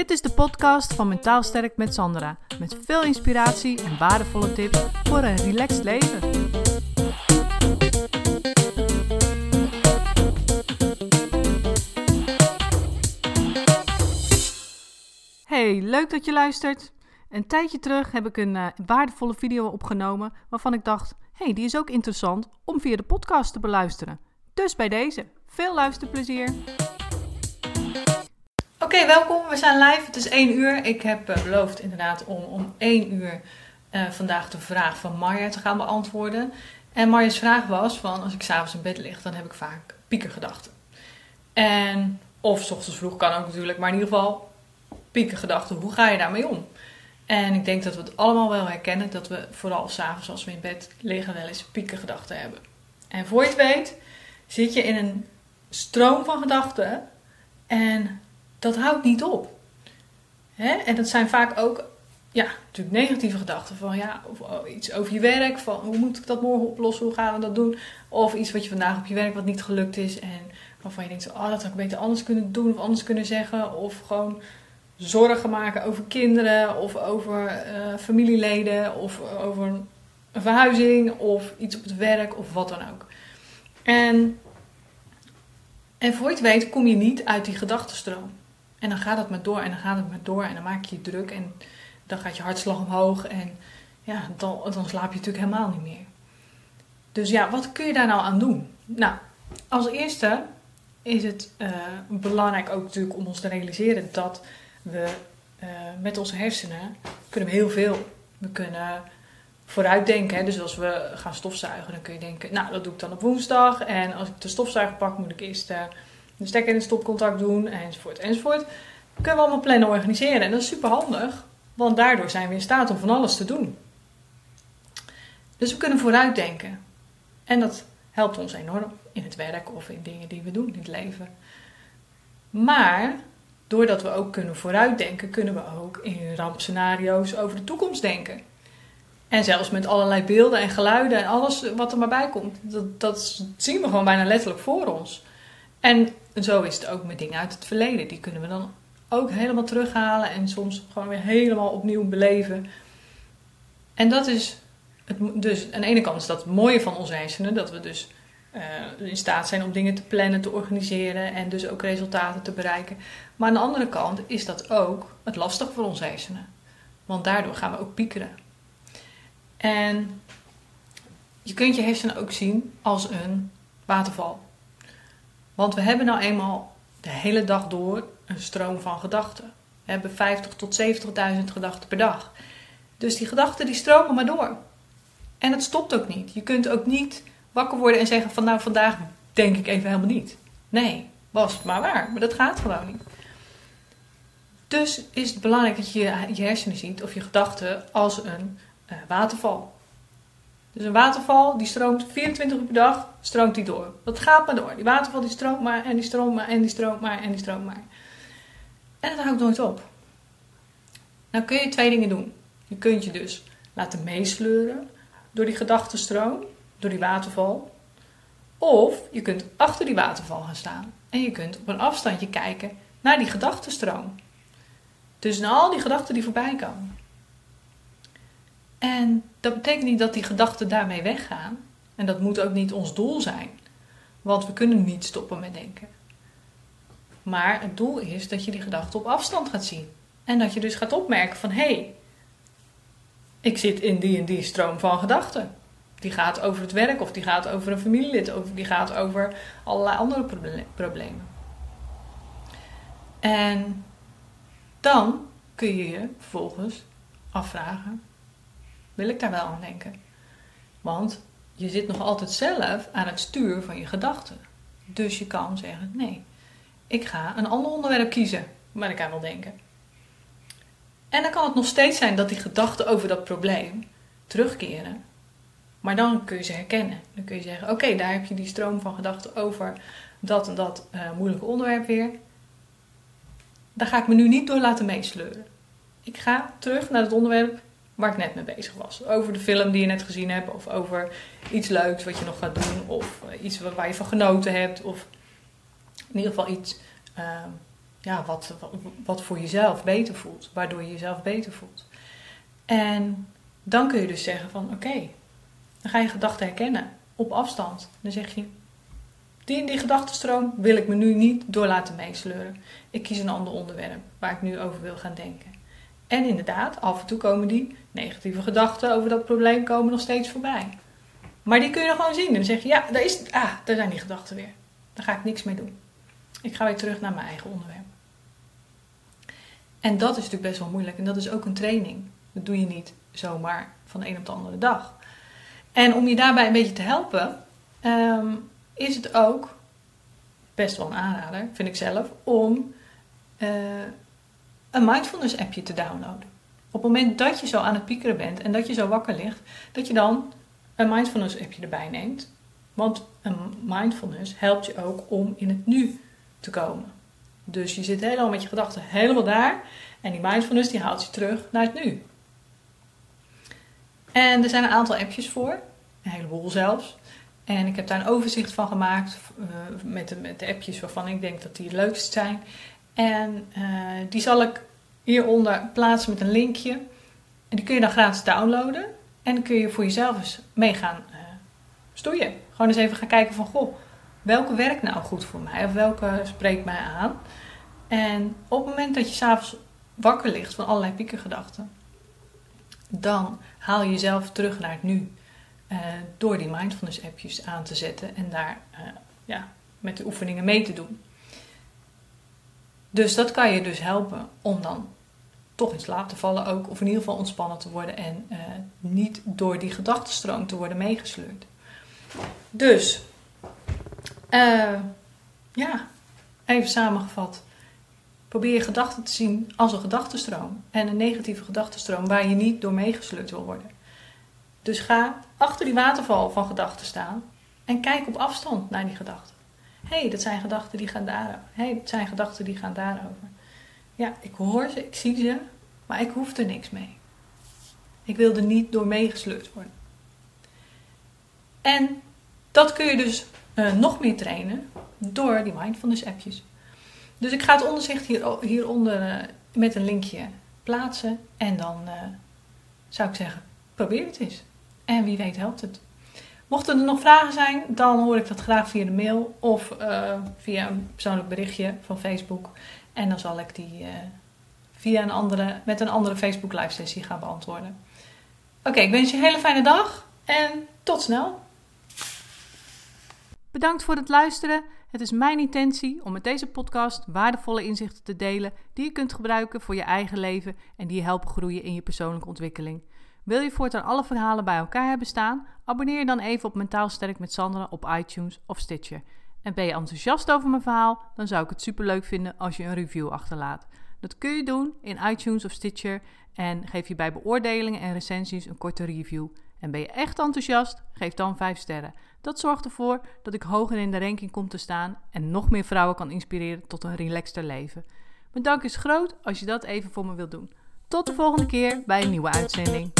Dit is de podcast van Mentaal Sterk met Sandra. Met veel inspiratie en waardevolle tips voor een relaxed leven. Hey, leuk dat je luistert. Een tijdje terug heb ik een uh, waardevolle video opgenomen waarvan ik dacht: hey, die is ook interessant om via de podcast te beluisteren. Dus bij deze, veel luisterplezier. Oké, welkom. We zijn live. Het is 1 uur. Ik heb uh, beloofd inderdaad om om 1 uur uh, vandaag de vraag van Marja te gaan beantwoorden. En Marja's vraag was van als ik s'avonds in bed lig, dan heb ik vaak piekergedachten. En, of s ochtends vroeg kan ook natuurlijk, maar in ieder geval piekergedachten. Hoe ga je daarmee om? En ik denk dat we het allemaal wel herkennen dat we vooral s'avonds als we in bed liggen wel eens piekergedachten hebben. En voor je het weet zit je in een stroom van gedachten en dat houdt niet op. Hè? En dat zijn vaak ook ja, natuurlijk negatieve gedachten. Van ja, of, oh, iets over je werk. Van hoe moet ik dat morgen oplossen? Hoe gaan we dat doen? Of iets wat je vandaag op je werk wat niet gelukt is. En waarvan je denkt, oh, dat had ik beter anders kunnen doen of anders kunnen zeggen. Of gewoon zorgen maken over kinderen of over uh, familieleden of over een verhuizing of iets op het werk of wat dan ook. En, en voor je het weet kom je niet uit die gedachtenstroom. En dan gaat het maar door en dan gaat het maar door en dan maak je je druk en dan gaat je hartslag omhoog en ja, dan, dan slaap je natuurlijk helemaal niet meer. Dus ja, wat kun je daar nou aan doen? Nou, als eerste is het uh, belangrijk ook natuurlijk om ons te realiseren dat we uh, met onze hersenen kunnen we heel veel. We kunnen vooruitdenken. Hè? Dus als we gaan stofzuigen, dan kun je denken, nou dat doe ik dan op woensdag. En als ik de stofzuiger pak, moet ik eerst uh, de stekker in het stopcontact doen, enzovoort, enzovoort. Kunnen we allemaal plannen organiseren. En dat is super handig, want daardoor zijn we in staat om van alles te doen. Dus we kunnen vooruitdenken. En dat helpt ons enorm in het werk of in dingen die we doen in het leven. Maar doordat we ook kunnen vooruitdenken, kunnen we ook in rampscenario's over de toekomst denken. En zelfs met allerlei beelden en geluiden en alles wat er maar bij komt. Dat, dat zien we gewoon bijna letterlijk voor ons. En zo is het ook met dingen uit het verleden. Die kunnen we dan ook helemaal terughalen en soms gewoon weer helemaal opnieuw beleven. En dat is het, dus aan de ene kant is dat het mooie van onze hersenen, dat we dus uh, in staat zijn om dingen te plannen, te organiseren en dus ook resultaten te bereiken. Maar aan de andere kant is dat ook het lastig voor onze hersenen. Want daardoor gaan we ook piekeren. En je kunt je hersenen ook zien als een waterval. Want we hebben nou eenmaal de hele dag door een stroom van gedachten. We hebben 50 tot 70.000 gedachten per dag. Dus die gedachten die stromen maar door. En het stopt ook niet. Je kunt ook niet wakker worden en zeggen van nou vandaag denk ik even helemaal niet. Nee, was het maar waar. Maar dat gaat gewoon niet. Dus is het belangrijk dat je je hersenen ziet of je gedachten als een uh, waterval. Dus een waterval die stroomt 24 uur per dag, stroomt die door. Dat gaat maar door. Die waterval die stroomt maar en die stroomt maar en die stroomt maar en die stroomt maar. En dat houdt nooit op. Nou kun je twee dingen doen. Je kunt je dus laten meesleuren door die gedachtenstroom door die waterval. Of je kunt achter die waterval gaan staan en je kunt op een afstandje kijken naar die gedachtenstroom. Dus naar al die gedachten die voorbij komen. En dat betekent niet dat die gedachten daarmee weggaan. En dat moet ook niet ons doel zijn. Want we kunnen niet stoppen met denken. Maar het doel is dat je die gedachten op afstand gaat zien. En dat je dus gaat opmerken van hé, hey, ik zit in die en die stroom van gedachten. Die gaat over het werk of die gaat over een familielid of die gaat over allerlei andere problemen. En dan kun je je vervolgens afvragen: wil ik daar wel aan denken? Want je zit nog altijd zelf aan het stuur van je gedachten. Dus je kan zeggen: nee, ik ga een ander onderwerp kiezen waar ik aan wil denken. En dan kan het nog steeds zijn dat die gedachten over dat probleem terugkeren maar dan kun je ze herkennen. Dan kun je zeggen: Oké, daar heb je die stroom van gedachten over dat en dat uh, moeilijke onderwerp weer. Daar ga ik me nu niet door laten meesleuren. Ik ga terug naar het onderwerp waar ik net mee bezig was. Over de film die je net gezien hebt, of over iets leuks wat je nog gaat doen, of uh, iets waar je van genoten hebt, of in ieder geval iets uh, ja, wat, wat voor jezelf beter voelt, waardoor je jezelf beter voelt. En dan kun je dus zeggen van oké, dan ga je gedachten herkennen op afstand. Dan zeg je, die, die gedachtenstroom wil ik me nu niet door laten meesleuren. Ik kies een ander onderwerp waar ik nu over wil gaan denken. En inderdaad, af en toe komen die negatieve gedachten over dat probleem komen nog steeds voorbij. Maar die kun je dan gewoon zien. En dan zeg je, ja, daar, is, ah, daar zijn die gedachten weer. Daar ga ik niks mee doen. Ik ga weer terug naar mijn eigen onderwerp. En dat is natuurlijk best wel moeilijk. En dat is ook een training. Dat doe je niet zomaar van de een op de andere dag. En om je daarbij een beetje te helpen, ehm, is het ook best wel een aanrader, vind ik zelf, om uh, een mindfulness appje te downloaden. Op het moment dat je zo aan het piekeren bent en dat je zo wakker ligt, dat je dan een mindfulness appje erbij neemt. Want een mindfulness helpt je ook om in het nu te komen. Dus je zit helemaal met je gedachten helemaal daar. En die mindfulness die haalt je terug naar het nu. En er zijn een aantal appjes voor. Een heleboel zelfs. En ik heb daar een overzicht van gemaakt uh, met, de, met de appjes waarvan ik denk dat die het leukst zijn. En uh, die zal ik hieronder plaatsen met een linkje. En die kun je dan gratis downloaden. En kun je voor jezelf eens mee gaan uh, stoeien. Gewoon eens even gaan kijken van, goh, welke werkt nou goed voor mij? Of welke spreekt mij aan? En op het moment dat je s'avonds wakker ligt van allerlei piekergedachten, dan haal je jezelf terug naar het nu. Uh, door die mindfulness appjes aan te zetten en daar ja, met de oefeningen mee te doen. Dus dat kan je dus helpen om dan toch in slaap te vallen ook, of in ieder geval ontspannen te worden en uh, niet door die gedachtenstroom te worden meegesleurd. Dus, ja, even samengevat. Probeer je gedachten te zien als een gedachtenstroom. En een negatieve gedachtenstroom waar je niet door meegesleurd wil worden. Dus ga achter die waterval van gedachten staan en kijk op afstand naar die gedachten. Hey, dat zijn gedachten die gaan daarover. Hey, dat zijn gedachten die gaan daarover. Ja, ik hoor ze, ik zie ze, maar ik hoef er niks mee. Ik wil er niet door meegesleurd worden. En dat kun je dus uh, nog meer trainen door die mindfulness appjes. Dus ik ga het onderzicht hier, hieronder uh, met een linkje plaatsen. En dan uh, zou ik zeggen, probeer het eens. En wie weet helpt het. Mochten er nog vragen zijn, dan hoor ik dat graag via de mail of uh, via een persoonlijk berichtje van Facebook. En dan zal ik die via een andere, met een andere Facebook live sessie gaan beantwoorden. Oké, ik wens je een hele fijne dag en tot snel. Bedankt voor het luisteren. Het is mijn intentie om met deze podcast waardevolle inzichten te delen die je kunt gebruiken voor je eigen leven en die je helpen groeien in je persoonlijke ontwikkeling. Wil je voortaan alle verhalen bij elkaar hebben staan? Abonneer je dan even op Mentaal Sterk met Sandra op iTunes of Stitcher. En ben je enthousiast over mijn verhaal? Dan zou ik het superleuk vinden als je een review achterlaat. Dat kun je doen in iTunes of Stitcher en geef je bij beoordelingen en recensies een korte review. En ben je echt enthousiast? Geef dan 5 sterren. Dat zorgt ervoor dat ik hoger in de ranking kom te staan en nog meer vrouwen kan inspireren tot een relaxter leven. Dank is groot als je dat even voor me wilt doen. Tot de volgende keer bij een nieuwe uitzending.